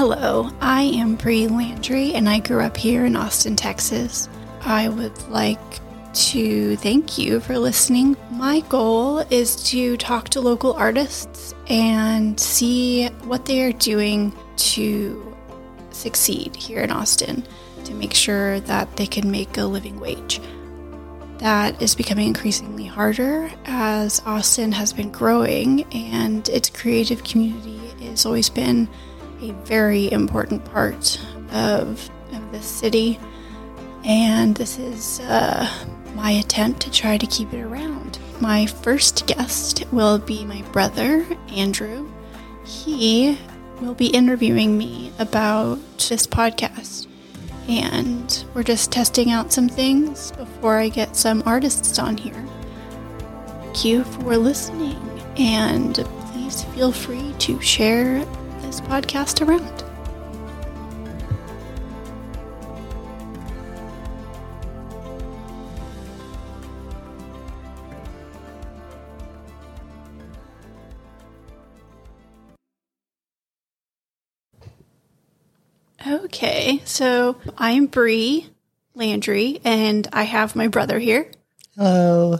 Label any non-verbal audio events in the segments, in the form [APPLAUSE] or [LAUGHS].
Hello, I am Bree Landry and I grew up here in Austin, Texas. I would like to thank you for listening. My goal is to talk to local artists and see what they are doing to succeed here in Austin to make sure that they can make a living wage. That is becoming increasingly harder as Austin has been growing and its creative community has always been a very important part of, of this city. And this is uh, my attempt to try to keep it around. My first guest will be my brother, Andrew. He will be interviewing me about this podcast. And we're just testing out some things before I get some artists on here. Thank you for listening, and please feel free to share this podcast around. Okay, so I'm Bree Landry, and I have my brother here. Hello,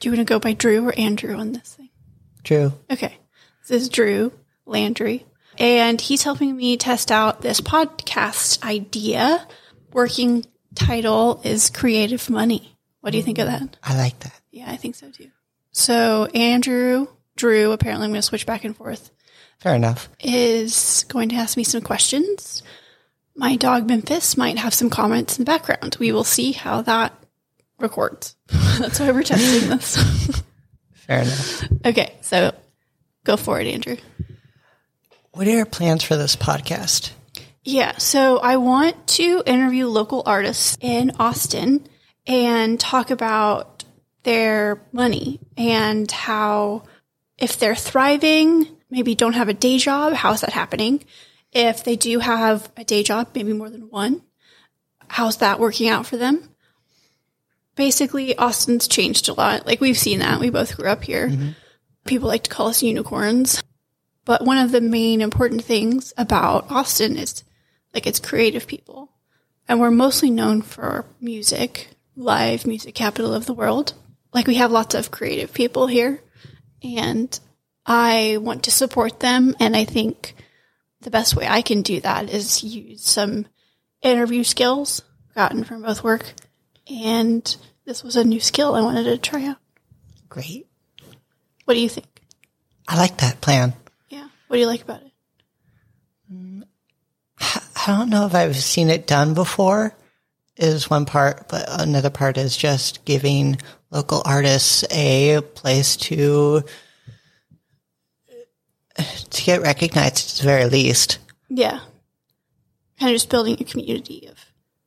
Do you want to go by Drew or Andrew on this thing? Drew. Okay, this is Drew Landry, and he's helping me test out this podcast idea. Working title is Creative Money. What do you think of that? I like that. Yeah, I think so too. So, Andrew, Drew, apparently I'm going to switch back and forth, Fair enough. is going to ask me some questions. My dog Memphis might have some comments in the background. We will see how that records. [LAUGHS] That's why we're testing this. Fair enough. [LAUGHS] okay, so go for it, Andrew. What are your plans for this podcast? Yeah, so I want to interview local artists in Austin and talk about their money and how, if they're thriving, maybe don't have a day job, how's that happening? If they do have a day job, maybe more than one, how's that working out for them? Basically, Austin's changed a lot. Like we've seen that. We both grew up here. Mm-hmm. People like to call us unicorns. But one of the main important things about Austin is like it's creative people. And we're mostly known for music, live music capital of the world. Like we have lots of creative people here and I want to support them and I think the best way I can do that is use some interview skills gotten from both work and this was a new skill I wanted to try out. Great. What do you think? I like that plan. What do you like about it? I don't know if I've seen it done before, is one part, but another part is just giving local artists a place to to get recognized at the very least. Yeah. Kind of just building a community of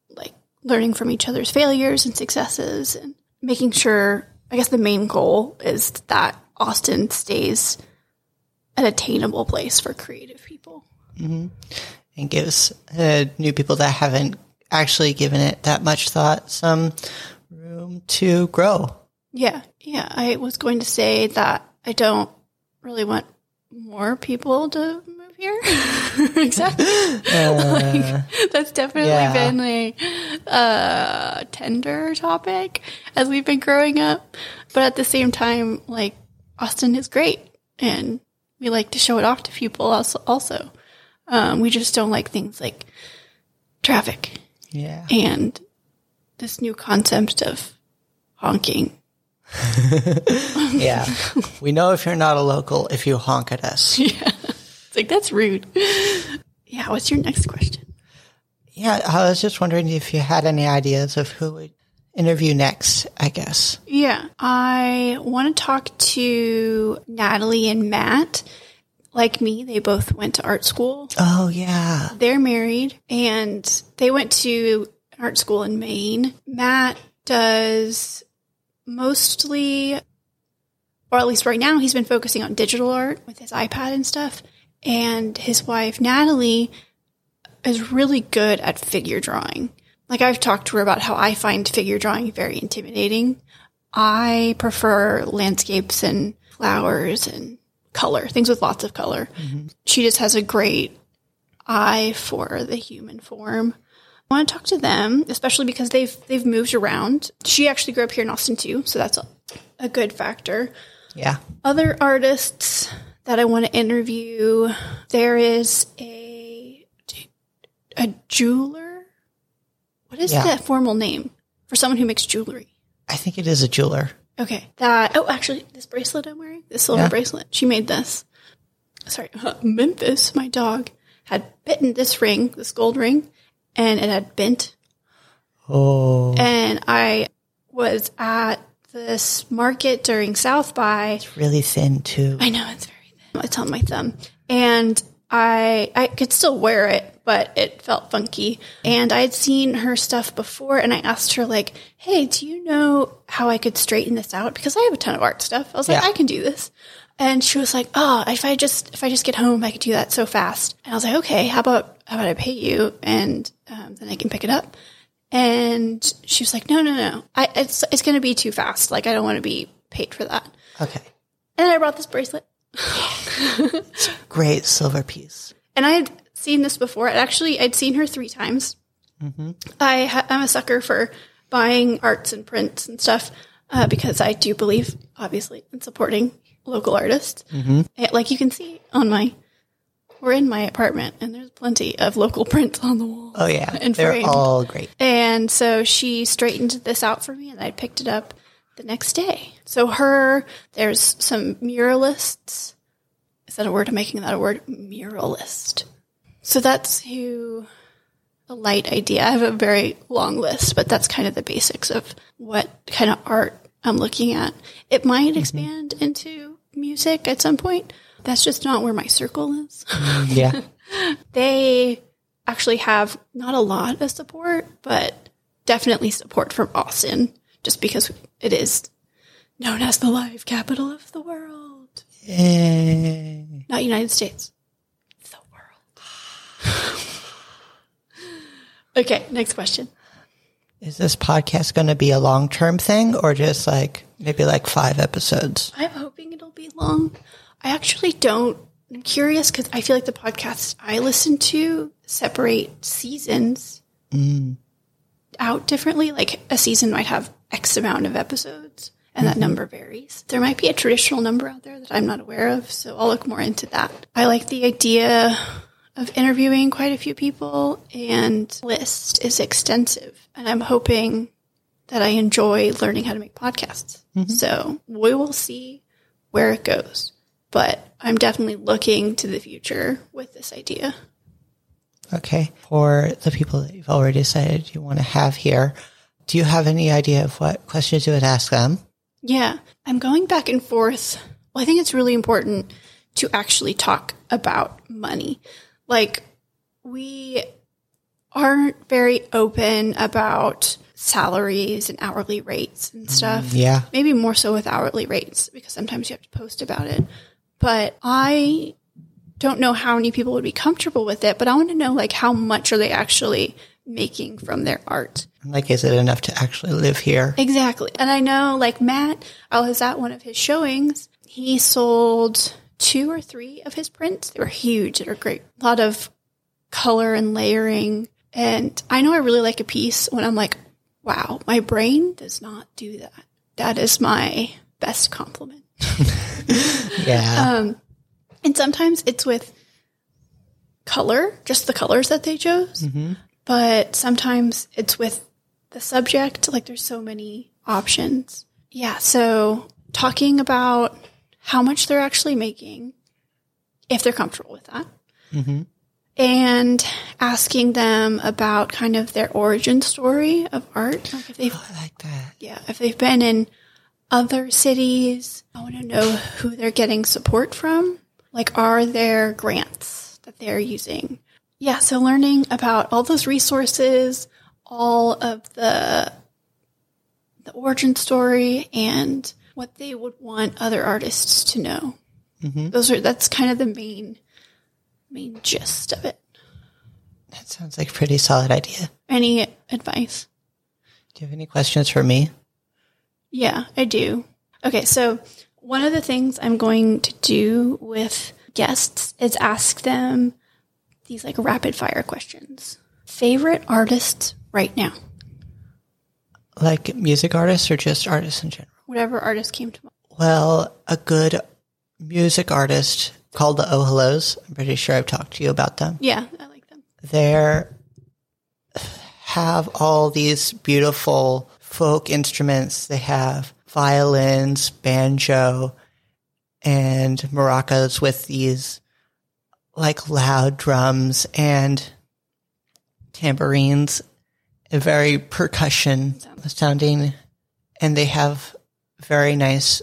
like learning from each other's failures and successes and making sure, I guess the main goal is that Austin stays an attainable place for creative people. and gives uh, new people that haven't actually given it that much thought some room to grow. Yeah. Yeah. I was going to say that I don't really want more people to move here. [LAUGHS] exactly. [LAUGHS] like, that's definitely yeah. been a uh, tender topic as we've been growing up. But at the same time, like Austin is great, and we like to show it off to people also. also. Um, we just don't like things like traffic Yeah. and this new concept of honking. [LAUGHS] Yeah. we know if you're not a local if you honk at us. [LAUGHS] Yeah. It's like that's rude. Yeah. What's your next question? Yeah, I was just wondering if you had any ideas of who would interview next, I guess. Yeah, I want to talk to Natalie and Matt. Like me, they both went to art school. Oh, yeah. They're married and they went to art school in Maine. Matt does mostly, or at least right now, he's been focusing on digital art with his iPad and stuff. And his wife, Natalie, is really good at figure drawing. Like I've talked to her about how I find figure drawing very intimidating. I prefer landscapes and flowers and color, things with lots of color. Mm-hmm. She just has a great eye for the human form. I want to talk to them, especially because they've they've moved around. She actually grew up here in Austin too, so that's a, a good factor. Yeah. Other artists that I want to interview, there is a a jeweler. What is Yeah. the formal name for someone who makes jewelry? I think it is a jeweler. Okay. That oh actually this bracelet I'm wearing, this silver Yeah. bracelet, she made this. Sorry, [LAUGHS] Memphis, my dog, had bitten this ring, this gold ring, and it had bent. Oh, And I was at this market during South by. It's really thin too. I know it's very thin. It's on my thumb. And I I could still wear it, but it felt funky. And I had seen her stuff before and I asked her like, "Hey, do you know how I could straighten this out because I have a ton of art stuff." I was like, Yeah. "I can do this." And she was like, "Oh, if I just if I just get home, I could do that so fast." And I was like, "Okay, how about how about I pay you and um, then I can pick it up?" And she was like, "No, no, no. I it's it's going to be too fast. Like I don't want to be paid for that." Okay. And I brought this bracelet. Great silver piece. And I had seen this before. Actually, I'd seen her three times. Mm-hmm. I ha- I'm a sucker for buying arts and prints and stuff uh, because I do believe, obviously, in supporting local artists. And like you can see on my, we're in my apartment, and there's plenty of local [LAUGHS] prints on the wall. Oh yeah, And they're framed. all great. And so she straightened this out for me, and I picked it up the next day. So her, there's some muralists. Is that a word? I'm making that a word. Muralist. So that's who a light idea. I have a very long list, but that's kind of the basics of what kind of art I'm looking at. It might mm-hmm. expand into music at some point. That's just not where my circle is mm, Yeah. [LAUGHS] they actually have not a lot of support, but definitely support from Austin, just because it is known as the live capital of the world. Yay. Not United States, the world. Okay, next question. Is this podcast going to be a long term thing or just like maybe like five episodes? I'm hoping it'll be long. I actually don't. I'm curious because I feel like the podcasts I listen to separate seasons mm. out differently. Like a season might have X amount of episodes, and that mm-hmm. number varies. There might be a traditional number out there that I'm not aware of, so I'll look more into that. I like the idea of interviewing quite a few people, and list is extensive, and I'm hoping that I enjoy learning how to make podcasts. Mm-hmm. So we will see where it goes. But I'm definitely looking to the future with this idea. Okay. For the people that you've already decided you want to have here, do you have any idea of what questions you would ask them? Yeah, I'm going back and forth. Well, I think it's really important to actually talk about money. Like, we aren't very open about salaries and hourly rates and mm, stuff. Yeah. Maybe more so with hourly rates because sometimes you have to post about it. But I don't know how many people would be comfortable with it, but I want to know like how much are they actually making from their art? Like, is it enough to actually live here? Exactly. And I know like Matt, I was at one of his showings. He sold two or three of his prints. They were huge. They were great. A lot of color and layering. And I know I really like a piece when I'm like, wow, my brain does not do that. That is my best compliment. [LAUGHS] Yeah. Um, and sometimes it's with color, just the colors that they chose. But sometimes it's with the subject. Like there's so many options. Yeah. So talking about how much they're actually making, if they're comfortable with that. Mm-hmm. And asking them about kind of their origin story of art. Like if they've oh, I like that. yeah, if they've been in other cities, I want to know who they're getting support from. Like, are there grants that they're using? Yeah, so learning about all those resources, all of the the origin story, and what they would want other artists to know. Mm-hmm. Those are that's kind of the main main gist of it. That sounds like a pretty solid idea. Any advice? Do you have any questions for me? Yeah, I do. Okay, so one of the things I'm going to do with guests is ask them these like rapid fire questions. Favorite artists right now? Like music artists or just artists in general? Whatever artist came to mind. Well, a good music artist called the Oh Hellos. I'm pretty sure I've talked to you about them. Yeah, I like them. They're have all these beautiful folk instruments. They have violins, banjo, and maracas with these like loud drums and tambourines, a very percussion sounding, and they have very nice.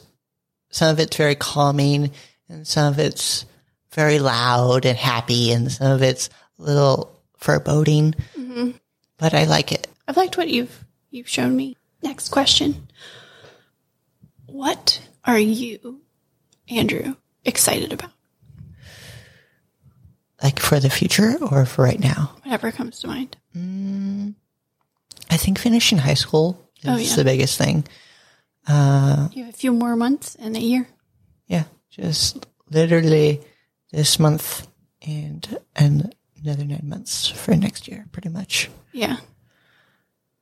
Some of it's very calming, and some of it's very loud and happy, and some of it's a little foreboding. Mm-hmm. But I like it. I've liked what you've you've shown me. Next question. What are you, Andrew, excited about? Like for the future or for right now? Whatever comes to mind. Mm, I think finishing high school oh, is Oh, yeah. the biggest thing. You have a few more months and a year. Yeah, just literally this month and and another nine months for next year, pretty much. Yeah.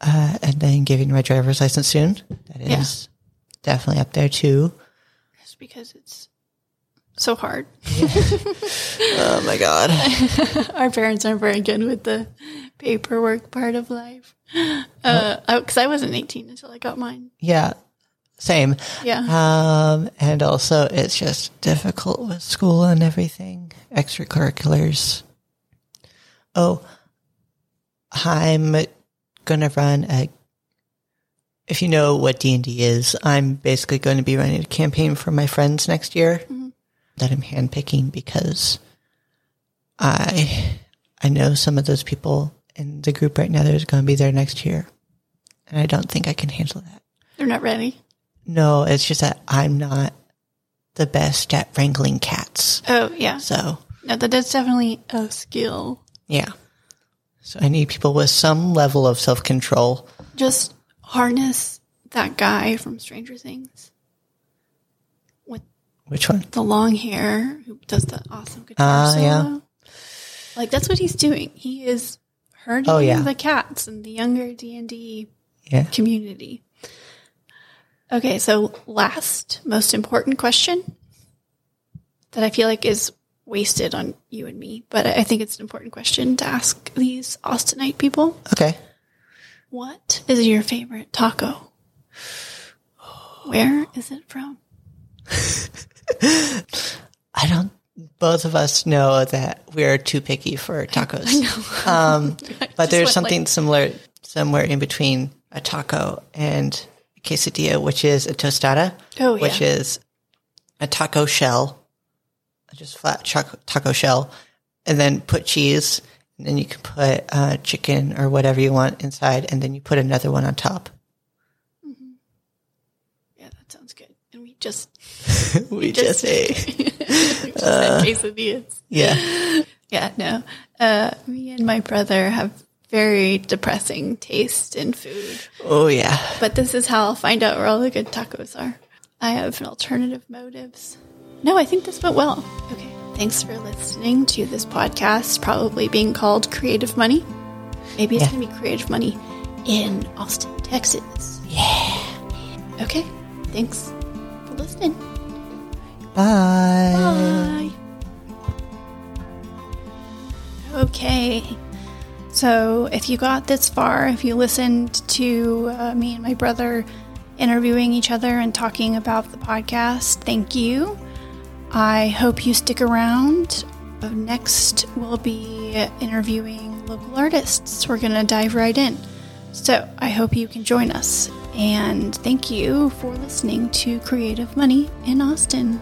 Uh, and then getting my driver's license soon. That is definitely up there too. Just because it's so hard. [LAUGHS] Oh my god. [LAUGHS] Our parents aren't very good with the paperwork part of life. [GASPS] Uh, because I wasn't 18 until I got mine. yeah, same. Yeah. Um, and also it's just difficult with school and everything, extracurriculars. Oh, I'm gonna run a. If you know what D and D is, I'm basically going to be running a campaign for my friends next year that I'm handpicking because I I know some of those people in the group right now that is going to be there next year, and I don't think I can handle that. They're not ready. No, it's just that I'm not the best at wrangling cats. Oh, yeah. So, No, that is definitely a skill. yeah. So I need people with some level of self control. Just harness that guy from Stranger Things with Which one? the long hair who does the awesome guitar Ah, solo. yeah. Like that's what he's doing. He is hurting Oh, yeah. the cats and the younger D and D Yeah. community. Okay, so last most important question that I feel like is wasted on you and me, but I think it's an important question to ask these Austinite people. Okay. What is your favorite taco? Where is it from? [LAUGHS] I don't, both of us know that we're too picky for tacos. I Um, [LAUGHS] but there's something similar somewhere in between a taco and quesadilla, which is a tostada, Oh, which yeah. is a taco shell, just flat taco shell, and then put cheese, and then you can put uh, chicken or whatever you want inside, and then you put another one on top. Mm-hmm. Yeah, that sounds good. And we just, [LAUGHS] we just, [LAUGHS] ate. we just had quesadillas. Yeah. [LAUGHS] Yeah, no. Uh, me and my brother have very depressing taste in food. Oh yeah. But this is how I'll find out where all the good tacos are. I have alternative motives. No, I think this went well. Okay. Thanks for listening to this podcast, probably being called Creative Money. Maybe it's Yeah. going to be Creative Money in Austin, Texas. Yeah. Okay. Thanks for listening. Bye. Bye. Okay. So, if you got this far, if you listened to uh, me and my brother interviewing each other and talking about the podcast, thank you. I hope you stick around. Uh, Next, we'll be interviewing local artists. We're going to dive right in. So, I hope you can join us. And thank you for listening to Creative Money in Austin.